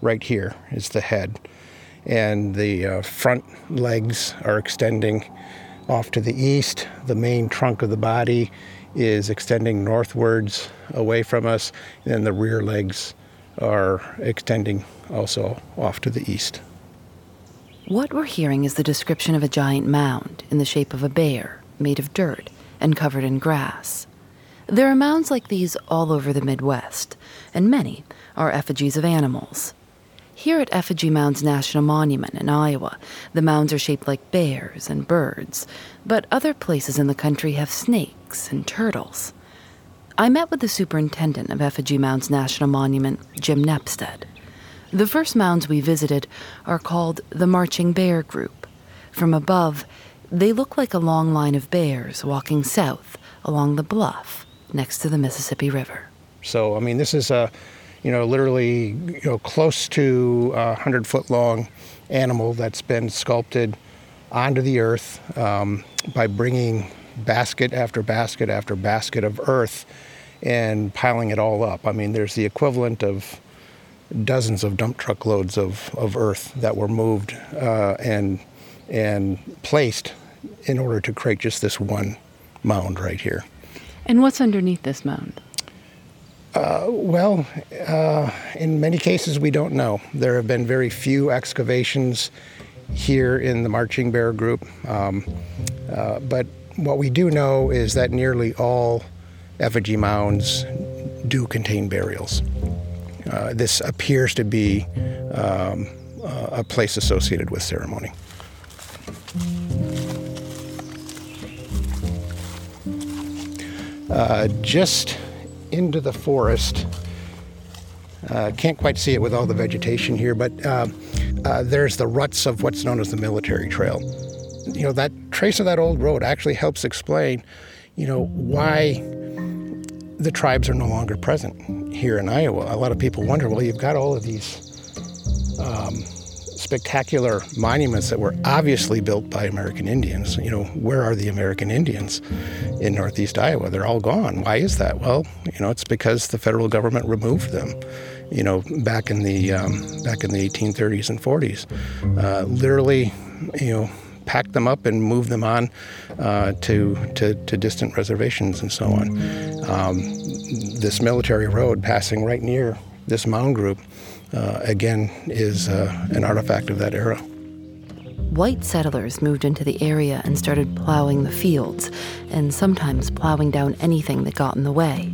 right here is the head. And the uh, front legs are extending off to the east. The main trunk of the body is extending northwards away from us. And the rear legs are extending also off to the east. What we're hearing is the description of a giant mound in the shape of a bear, made of dirt and covered in grass. There are mounds like these all over the Midwest, and many are effigies of animals. Here at Effigy Mounds National Monument in Iowa, the mounds are shaped like bears and birds, but other places in the country have snakes and turtles. I met with the superintendent of Effigy Mounds National Monument, Jim Nepstad. The first mounds we visited are called the Marching Bear Group. From above, they look like a long line of bears walking south along the bluff next to the Mississippi River. So, I mean, this is a you know, literally, you know, close to a hundred foot long animal that's been sculpted onto the earth um, by bringing basket after basket after basket of earth and piling it all up. I mean, there's the equivalent of dozens of dump truck loads of, of earth that were moved uh, and and placed in order to create just this one mound right here. And what's underneath this mound? Uh, well, uh, in many cases, we don't know. There have been very few excavations here in the Marching Bear group. Um, uh, but what we do know is that nearly all effigy mounds do contain burials. Uh, this appears to be um, a place associated with ceremony. Uh, just into the forest. Uh, can't quite see it with all the vegetation here, but uh, uh, there's the ruts of what's known as the military trail. You know, that trace of that old road actually helps explain, you know, why the tribes are no longer present here in Iowa. A lot of people wonder, well, you've got all of these um, spectacular monuments that were obviously built by American Indians. You know, where are the American Indians in Northeast Iowa? They're all gone. Why is that? Well, you know, it's because the federal government removed them. You know, back in the um, back in the 1830s and 40s, uh, literally, you know, packed them up and moved them on uh, to, to, to distant reservations and so on. Um, this military road passing right near this mound group uh, again is uh, an artifact of that era. White settlers moved into the area and started plowing the fields, and sometimes plowing down anything that got in the way.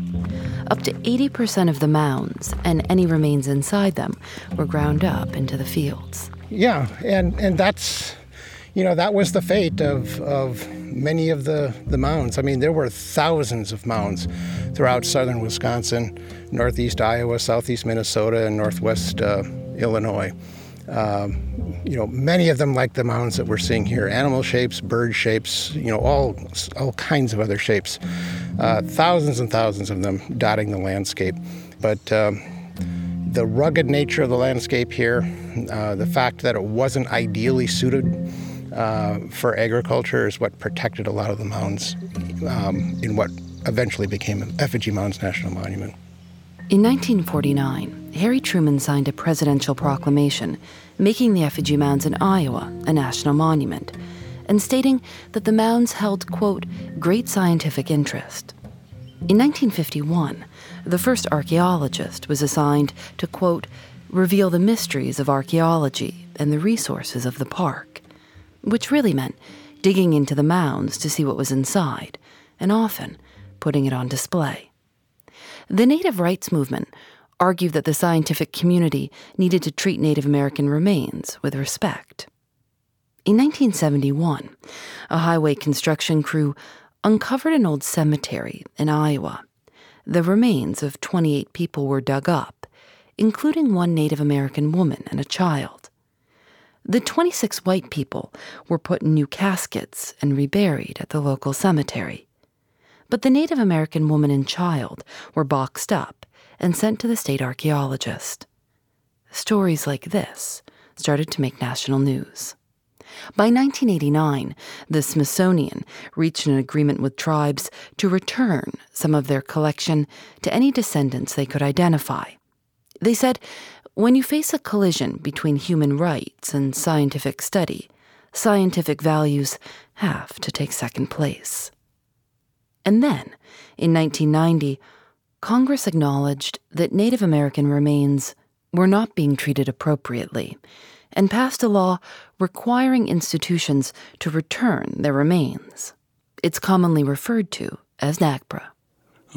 Up to 80% of the mounds and any remains inside them were ground up into the fields. Yeah, and, and that's, you know, that was the fate of, of many of the, the mounds. I mean, there were thousands of mounds throughout southern Wisconsin northeast Iowa, southeast Minnesota, and northwest uh, Illinois. Um, you know, many of them like the mounds that we're seeing here, animal shapes, bird shapes, you know, all, all kinds of other shapes. Uh, thousands and thousands of them dotting the landscape. But um, the rugged nature of the landscape here, uh, the fact that it wasn't ideally suited uh, for agriculture is what protected a lot of the mounds um, in what eventually became Effigy Mounds National Monument. In 1949, Harry Truman signed a presidential proclamation making the effigy mounds in Iowa a national monument and stating that the mounds held, quote, great scientific interest. In 1951, the first archaeologist was assigned to, quote, reveal the mysteries of archaeology and the resources of the park, which really meant digging into the mounds to see what was inside, and often putting it on display. The native rights movement argued that the scientific community needed to treat Native American remains with respect. In 1971, a highway construction crew uncovered an old cemetery in Iowa. The remains of 28 people were dug up, including one Native American woman and a child. The 26 white people were put in new caskets and reburied at the local cemetery. But the Native American woman and child were boxed up and sent to the state archaeologist. Stories like this started to make national news. By 1989, the Smithsonian reached an agreement with tribes to return some of their collection to any descendants they could identify. They said, when you face a collision between human rights and scientific study, scientific values have to take second place. And then, in 1990, Congress acknowledged that Native American remains were not being treated appropriately and passed a law requiring institutions to return their remains. It's commonly referred to as NAGPRA.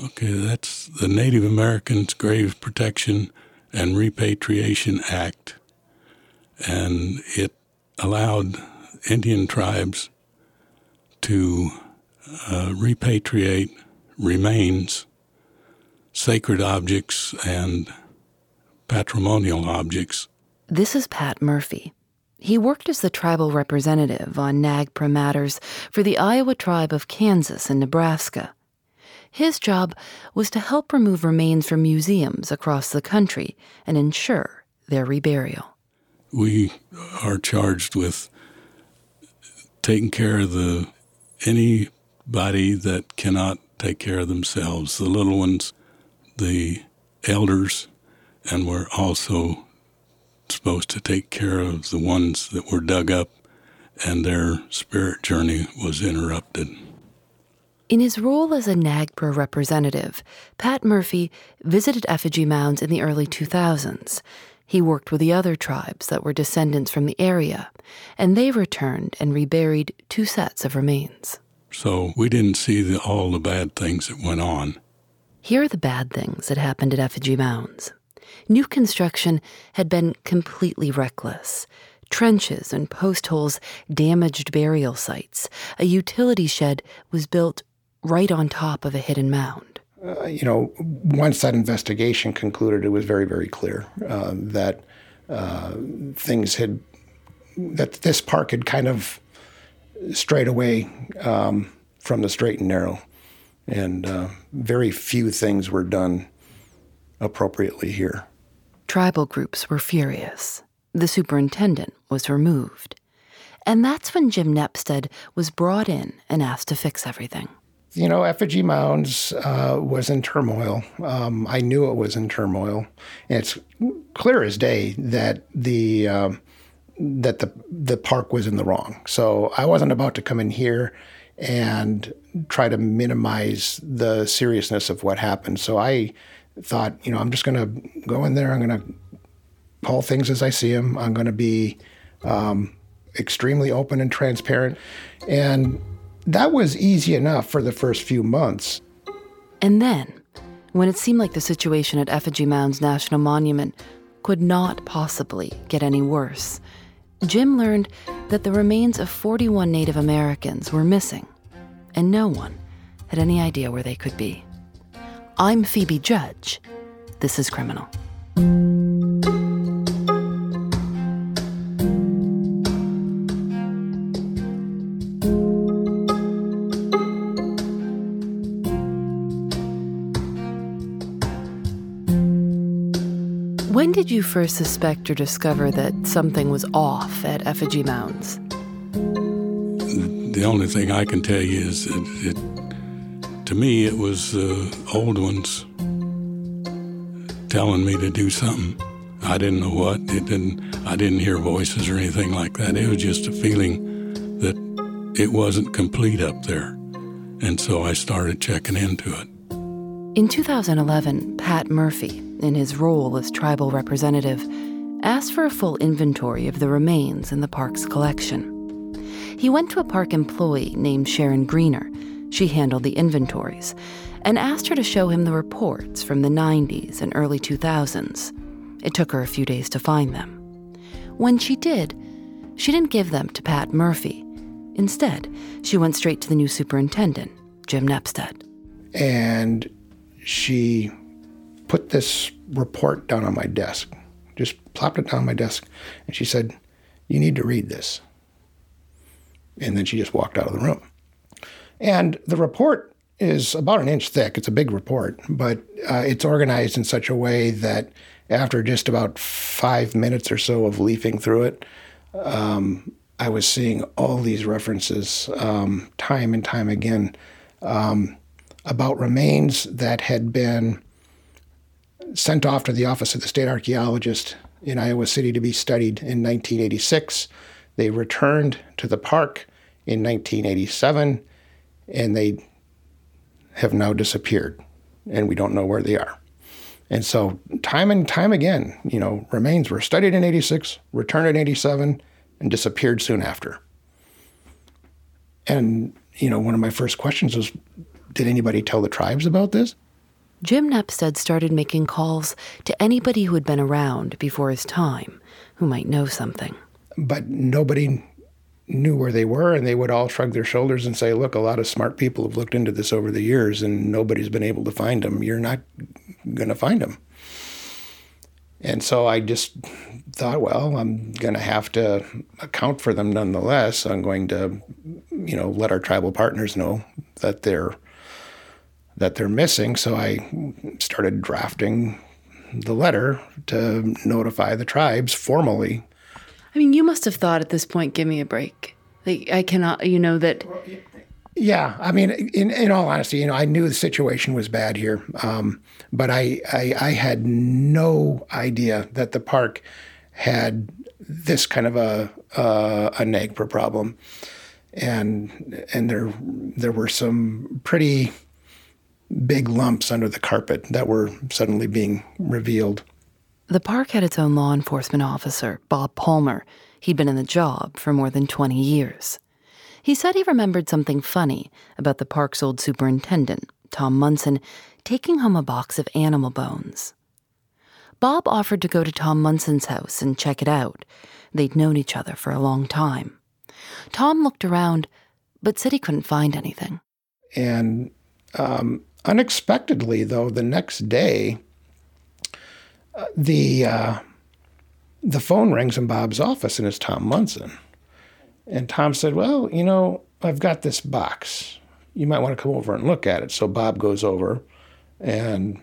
Okay, that's the Native Americans Grave Protection and Repatriation Act, and it allowed Indian tribes to uh, repatriate remains, sacred objects, and patrimonial objects this is Pat Murphy. He worked as the tribal representative on NAGPRA matters for the Iowa tribe of Kansas and Nebraska. His job was to help remove remains from museums across the country and ensure their reburial. We are charged with taking care of the anybody that cannot take care of themselves, the little ones, the elders, and we're also supposed to take care of the ones that were dug up, and their spirit journey was interrupted. In his role as a NAGPRA representative, Pat Murphy visited effigy mounds in the early 2000s. He worked with the other tribes that were descendants from the area, and they returned and reburied two sets of remains. So we didn't see the, all the bad things that went on. Here are the bad things that happened at effigy mounds. New construction had been completely reckless. Trenches and post holes damaged burial sites. A utility shed was built right on top of a hidden mound. Uh, you know, once that investigation concluded, it was very, very clear uh, that uh, things had, that this park had kind of strayed away um, from the straight and narrow. And uh, very few things were done appropriately here. Tribal groups were furious. The superintendent was removed. And that's when Jim Nepstad was brought in and asked to fix everything. You know, Effigy Mounds uh, was in turmoil. Um, I knew it was in turmoil. And it's clear as day that the. Um, that the the park was in the wrong. So I wasn't about to come in here and try to minimize the seriousness of what happened. So I thought, you know, I'm just going to go in there. I'm going to call things as I see them. I'm going to be um, extremely open and transparent. And that was easy enough for the first few months. And then, when it seemed like the situation at Effigy Mounds National Monument could not possibly get any worse, Jim learned that the remains of 41 Native Americans were missing, and no one had any idea where they could be. I'm Phoebe Judge. This is Criminal. Did you first suspect or discover that something was off at effigy mounds? The only thing I can tell you is it, to me, it was uh, old ones telling me to do something. I didn't know what. It didn't. I didn't hear voices or anything like that. It was just a feeling that it wasn't complete up there, and so I started checking into it. In 2011, Pat Murphy, in his role as tribal representative, asked for a full inventory of the remains in the park's collection. He went to a park employee named Sharon Greener. She handled the inventories and asked her to show him the reports from the 90s and early 2000s. It took her a few days to find them. When she did, she didn't give them to Pat Murphy. Instead, she went straight to the new superintendent, Jim Nepstad. And she put this report down on my desk, just plopped it down on my desk, and she said, You need to read this. And then she just walked out of the room. And the report is about an inch thick. It's a big report, but uh, it's organized in such a way that after just about five minutes or so of leafing through it, um, I was seeing all these references um, time and time again um, about remains that had been sent off to the office of the state archaeologist in Iowa City to be studied in 1986. They returned to the park in 1987, and they have now disappeared, and we don't know where they are. And so, time and time again, you know, remains were studied in 86, returned in 87, and disappeared soon after. And, you know, one of my first questions was did anybody tell the tribes about this? Jim Nepstad started making calls to anybody who had been around before his time who might know something. But nobody knew where they were, and they would all shrug their shoulders and say, Look, a lot of smart people have looked into this over the years, and nobody's been able to find them. You're not going to find them. And so I just thought, well, I'm going to have to account for them nonetheless. I'm going to, you know, let our tribal partners know that they're that they're missing. So I started drafting the letter to notify the tribes formally. I mean, you must have thought at this point, give me a break. Like, I cannot, you know, that. Yeah, I mean, in, in all honesty, you know, I knew the situation was bad here, um, but I, I, I had no idea that the park had this kind of a uh, a NAGPRA problem, and and there there were some pretty big lumps under the carpet that were suddenly being revealed. The park had its own law enforcement officer, Bob Palmer. He'd been in the job for more than 20 years. He said he remembered something funny about the park's old superintendent, Tom Munson, taking home a box of animal bones. Bob offered to go to Tom Munson's house and check it out. They'd known each other for a long time. Tom looked around, but said he couldn't find anything. And um, unexpectedly, though, the next day, uh, the uh, the phone rings in Bob's office, and it's Tom Munson. And Tom said, "Well, you know, I've got this box. You might want to come over and look at it." So Bob goes over, and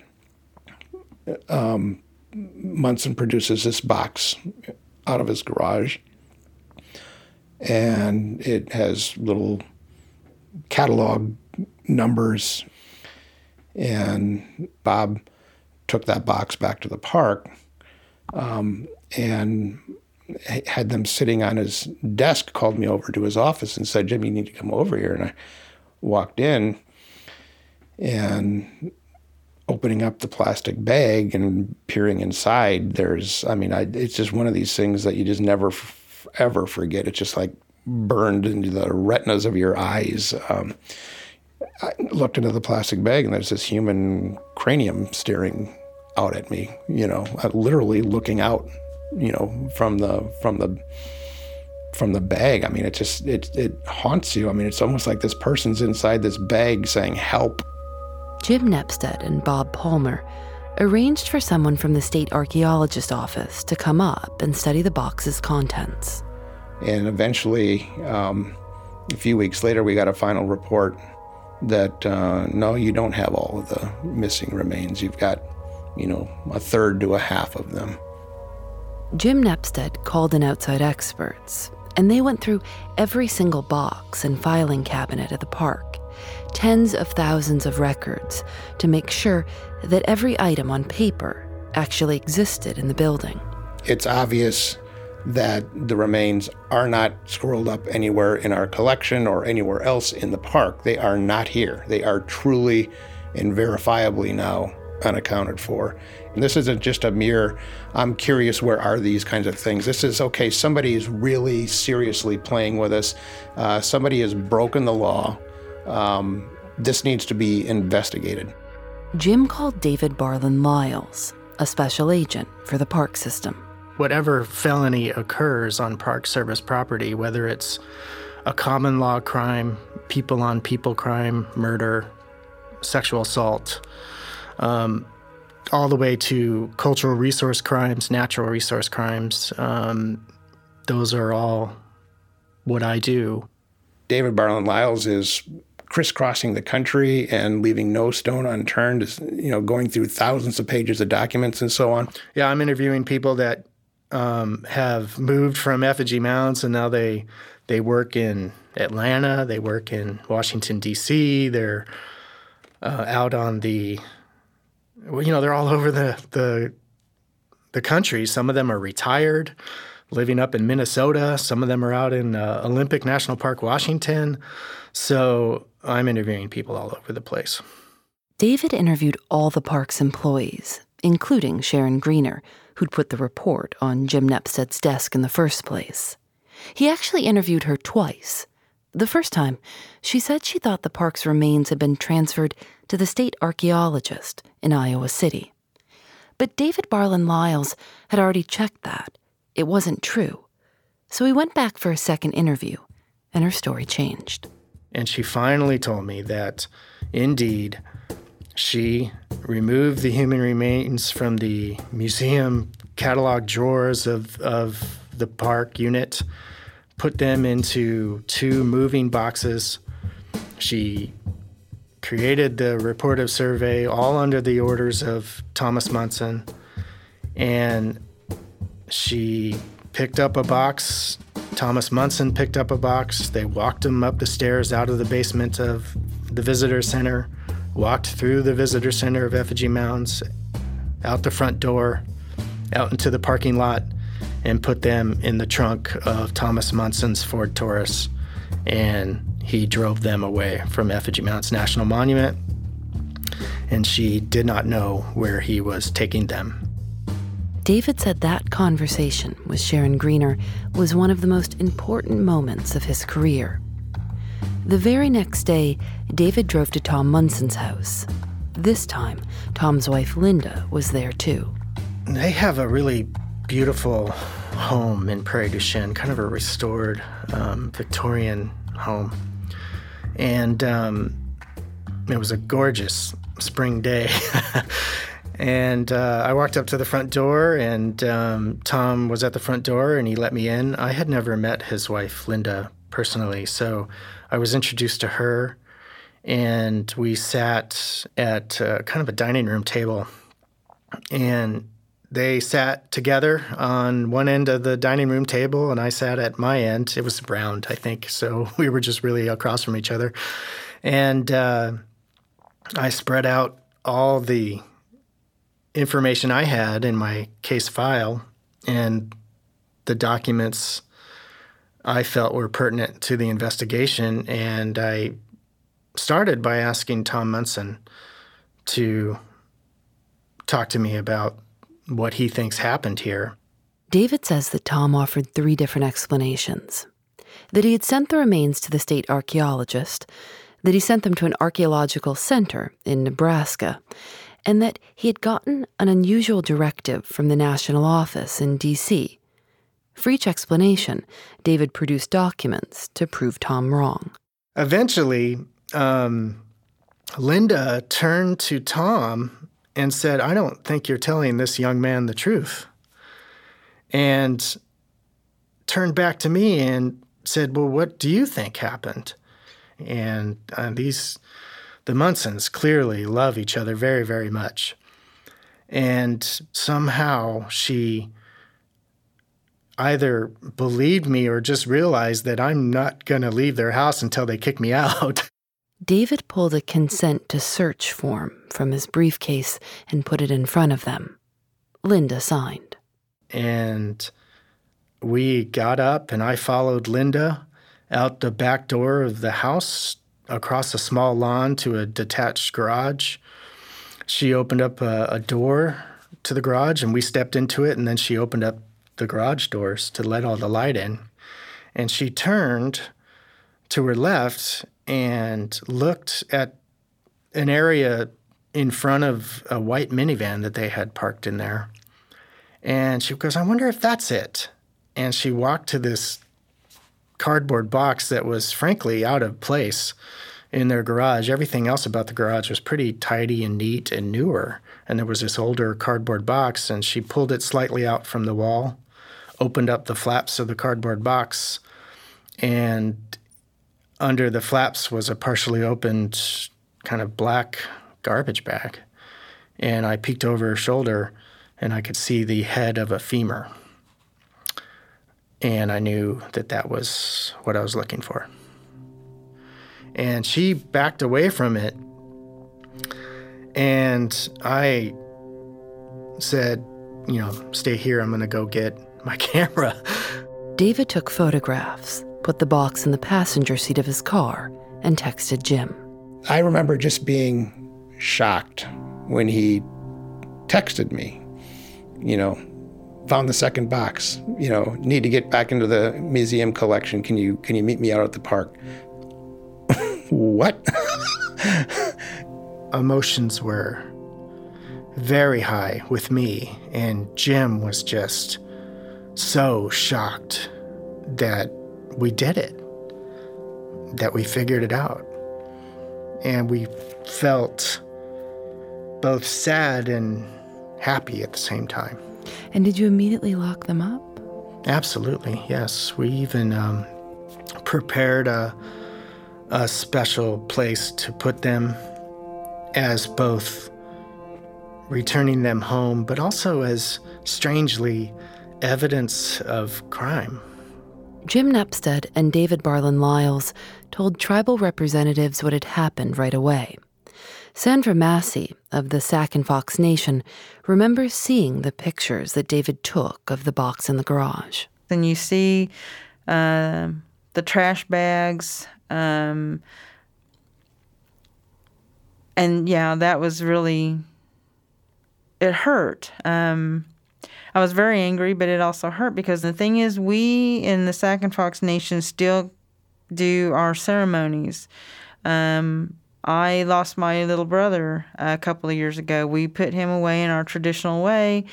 um, Munson produces this box out of his garage, and it has little catalog numbers. And Bob took that box back to the park um, and had them sitting on his desk, called me over to his office and said, Jim, you need to come over here. And I walked in and opening up the plastic bag and peering inside, there's, I mean, I, it's just one of these things that you just never, f- ever forget. It's just like burned into the retinas of your eyes. Um, I looked into the plastic bag and there's this human cranium staring out at me, you know, literally looking out, you know, from the, from the, from the bag. I mean, it just, it, it haunts you. I mean, it's almost like this person's inside this bag saying, help Jim Nepstad and Bob Palmer arranged for someone from the state archaeologist office to come up and study the box's contents. And eventually, um, a few weeks later, we got a final report that uh, no, you don't have all of the missing remains. You've got, you know, a third to a half of them. Jim Nepstad called in outside experts, and they went through every single box and filing cabinet at the park, tens of thousands of records, to make sure that every item on paper actually existed in the building. It's obvious that the remains are not scrolled up anywhere in our collection or anywhere else in the park. They are not here. They are truly and verifiably now unaccounted for. And this isn't just a mere, I'm curious, where are these kinds of things? This is, okay, somebody is really seriously playing with us. Uh, somebody has broken the law. Um, this needs to be investigated. Jim called David Barland-Lind, a special agent for the park system. Whatever felony occurs on Park Service property, whether it's a common law crime, people on people crime, murder, sexual assault, um, all the way to cultural resource crimes, natural resource crimes. Um, those are all what I do. David Barland-Lind is crisscrossing the country and leaving no stone unturned, you know, going through thousands of pages of documents and so on. Yeah, I'm interviewing people that um, have moved from effigy mounds and now they they work in Atlanta, they work in Washington D.C., they're uh, out on the well, you know, they're all over the the the country. Some of them are retired, living up in Minnesota. Some of them are out in uh, Olympic National Park, Washington. So I'm interviewing people all over the place. David interviewed all the park's employees, including Sharon Greener, who'd put the report on Jim Nepstad's desk in the first place. He actually interviewed her twice. The first time, she said she thought the park's remains had been transferred to the state archaeologist in Iowa City. But David Barland-Lind had already checked that. It wasn't true. So he went back for a second interview, and her story changed. And she finally told me that indeed she removed the human remains from the museum catalog drawers of, of the park unit, put them into two moving boxes. She created the report of survey all under the orders of Thomas Munson. And she picked up a box. Thomas Munson picked up a box. They walked him up the stairs out of the basement of the visitor center, walked through the visitor center of Effigy Mounds, out the front door, out into the parking lot, and put them in the trunk of Thomas Munson's Ford Taurus. And he drove them away from Effigy Mounds National Monument, and she did not know where he was taking them. David said that conversation with Sharon Greener was one of the most important moments of his career. The very next day, David drove to Tom Munson's house. This time, Tom's wife Linda was there too. They have a really beautiful home in Prairie du Chien, kind of a restored um, Victorian home and um, it was a gorgeous spring day. and uh, I walked up to the front door, and um, Tom was at the front door, and he let me in. I had never met his wife, Linda, personally, so I was introduced to her, and we sat at uh, kind of a dining room table, and they sat together on one end of the dining room table, and I sat at my end. It was round, I think, so we were just really across from each other. And uh, I spread out all the information I had in my case file and the documents I felt were pertinent to the investigation. And I started by asking Tom Munson to talk to me about what he thinks happened here. David says that Tom offered three different explanations that he had sent the remains to the state archaeologist, that he sent them to an archaeological center in Nebraska, and that he had gotten an unusual directive from the national office in D.C. For each explanation, David produced documents to prove Tom wrong. Eventually, um, Linda turned to Tom and said, I don't think you're telling this young man the truth. And turned back to me and said, Well, what do you think happened? And uh, these, the Munsons clearly love each other very, very much. And somehow she either believed me or just realized that I'm not going to leave their house until they kick me out. David pulled a consent to search form from his briefcase and put it in front of them. Linda signed. And we got up, and I followed Linda out the back door of the house across a small lawn to a detached garage. She opened up a, a door to the garage, and we stepped into it, and then she opened up the garage doors to let all the light in. And she turned to her left and looked at an area in front of a white minivan that they had parked in there. And she goes, I wonder if that's it. And she walked to this cardboard box that was frankly out of place in their garage. Everything else about the garage was pretty tidy and neat and newer. And there was this older cardboard box, and she pulled it slightly out from the wall, opened up the flaps of the cardboard box, and under the flaps was a partially opened kind of black garbage bag. And I peeked over her shoulder and I could see the head of a femur. And I knew that that was what I was looking for. And she backed away from it. And I said, you know, stay here. I'm going to go get my camera. David took photographs put the box in the passenger seat of his car, and texted Jim. I remember just being shocked when he texted me, you know, found the second box, you know, need to get back into the museum collection. Can you can you meet me out at the park? what? Emotions were very high with me and Jim was just so shocked that we did it, that we figured it out. And we felt both sad and happy at the same time. And did you immediately lock them up? Absolutely, yes. We even um, prepared a, a special place to put them as both returning them home, but also as strangely evidence of crime. Jim Nepstad and David Barland-Lind told tribal representatives what had happened right away. Sandra Massey of the Sac and Fox Nation remembers seeing the pictures that David took of the box in the garage. Then you see uh, the trash bags. Um, and yeah, that was really, it hurt. Um, I was very angry, but it also hurt because the thing is, we in the Sac and Fox Nation still do our ceremonies. Um, I lost my little brother a couple of years ago. We put him away in our traditional way,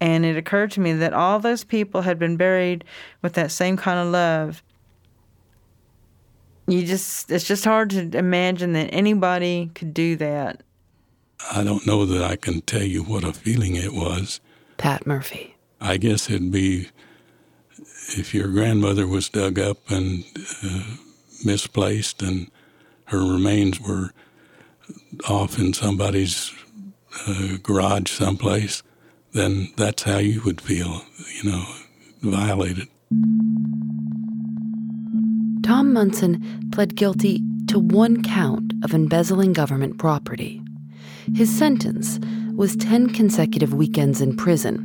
and it occurred to me that all those people had been buried with that same kind of love. You just, it's just hard to imagine that anybody could do that. I don't know that I can tell you what a feeling it was. Pat Murphy. I guess it'd be if your grandmother was dug up and uh, misplaced and her remains were off in somebody's uh, garage someplace, then that's how you would feel, you know, violated. Tom Munson pled guilty to one count of embezzling government property. His sentence was 10 consecutive weekends in prison,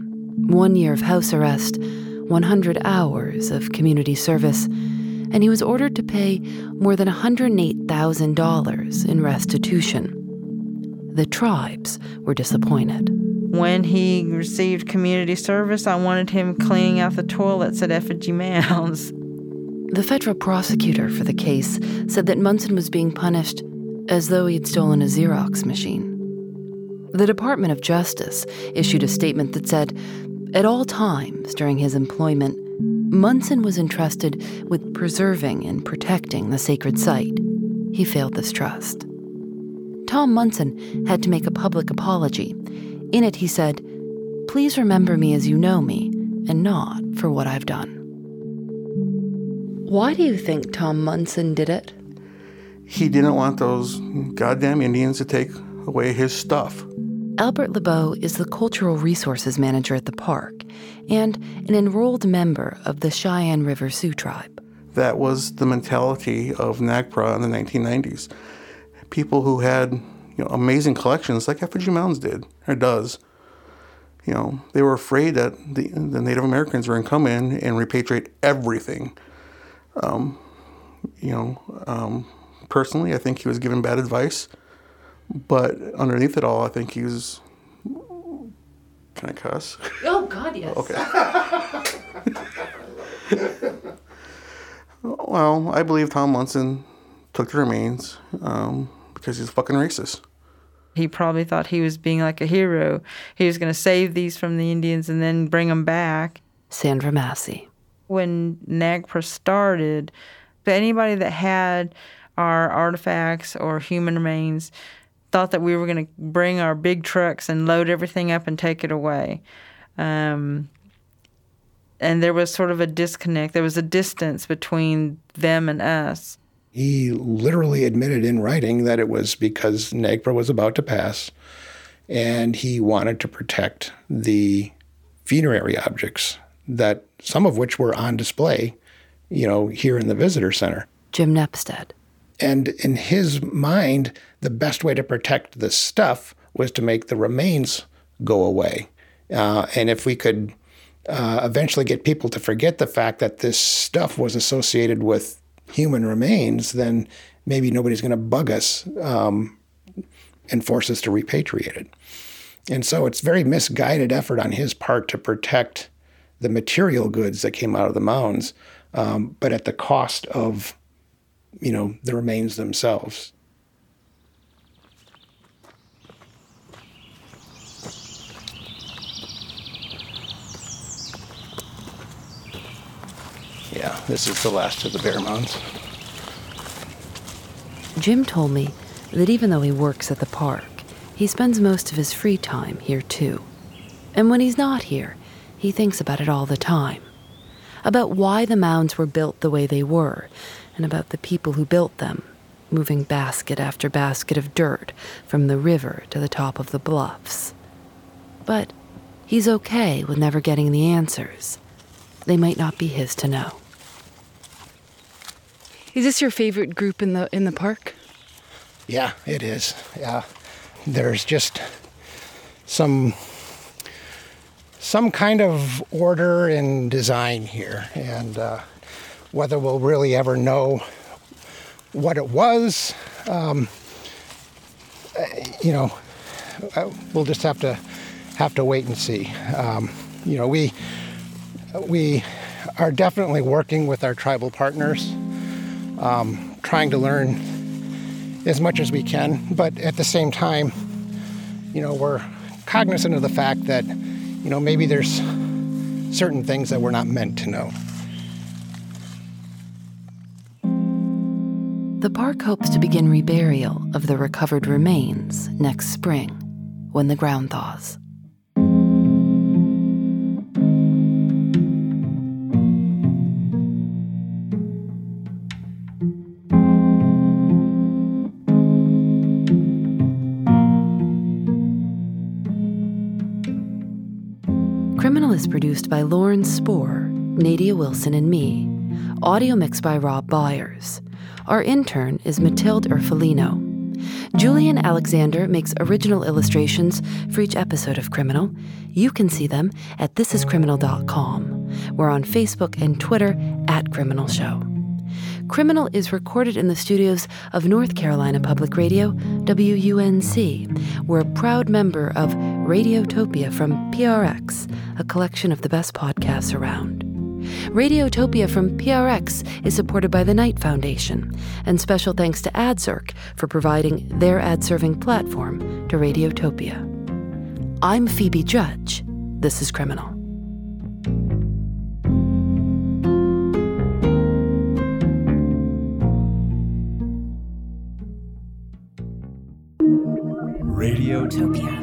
one year of house arrest, 100 hours of community service, and he was ordered to pay more than $108,000 in restitution. The tribes were disappointed. When he received community service, I wanted him cleaning out the toilets at effigy mounds. The federal prosecutor for the case said that Munson was being punished as though he'd stolen a Xerox machine. The Department of Justice issued a statement that said, at all times during his employment, Munson was entrusted with preserving and protecting the sacred site. He failed this trust. Tom Munson had to make a public apology. In it, he said, Please remember me as you know me, and not for what I've done. Why do you think Tom Munson did it? He didn't want those goddamn Indians to take away his stuff. Albert LeBeau is the cultural resources manager at the park and an enrolled member of the Cheyenne River Sioux tribe. That was the mentality of NAGPRA in the 1990s. People who had you know, amazing collections, like Effigy Mounds did or does, you know, they were afraid that the, the Native Americans were going to come in and repatriate everything. Um, you know, um, personally, I think he was given bad advice. But underneath it all, I think he was. Can I cuss? Oh, God, yes. Okay. well, I believe Tom Munson took the remains um, because he's fucking racist. He probably thought he was being like a hero. He was going to save these from the Indians and then bring them back. Sandra Massey. When NAGPRA started, anybody that had our artifacts or human remains thought that we were going to bring our big trucks and load everything up and take it away. Um, and there was sort of a disconnect. There was a distance between them and us. He literally admitted in writing that it was because NAGPRA was about to pass and he wanted to protect the funerary objects that some of which were on display, you know, here in the visitor center. Jim Nepstad. And in his mind, the best way to protect the stuff was to make the remains go away. Uh, and if we could uh, eventually get people to forget the fact that this stuff was associated with human remains, then maybe nobody's going to bug us um, and force us to repatriate it. And so it's very misguided effort on his part to protect the material goods that came out of the mounds, um, but at the cost of, you know, the remains themselves. Yeah, this is the last of the bear mounds. Jim told me that even though he works at the park, he spends most of his free time here too. And when he's not here, he thinks about it all the time. About why the mounds were built the way they were, and about the people who built them, moving basket after basket of dirt from the river to the top of the bluffs. But he's okay with never getting the answers. They might not be his to know. Is this your favorite group in the in the park? Yeah, it is. Yeah. There's just some some kind of order and design here, and uh, whether we'll really ever know what it was, um, you know, uh, we'll just have to have to wait and see. Um, you know, we we are definitely working with our tribal partners, um, trying to learn as much as we can, but at the same time, you know, we're cognizant of the fact that you know, maybe there's certain things that we're not meant to know. The park hopes to begin reburial of the recovered remains next spring when the ground thaws. Criminal is produced by Lauren Spohr, Nadia Wilson, and me. Audio mixed by Rob Byers. Our intern is Matilde Erfolino. Julienne Alexander makes original illustrations for each episode of Criminal. You can see them at thisiscriminal.com. We're on Facebook and Twitter at Criminal Show. Criminal is recorded in the studios of North Carolina Public Radio, WUNC. We're a proud member of Radiotopia from PRX, a collection of the best podcasts around. Radiotopia from PRX is supported by the Knight Foundation, and special thanks to AdZerk for providing their ad serving platform to Radiotopia. I'm Phoebe Judge. This is Criminal. Radiotopia.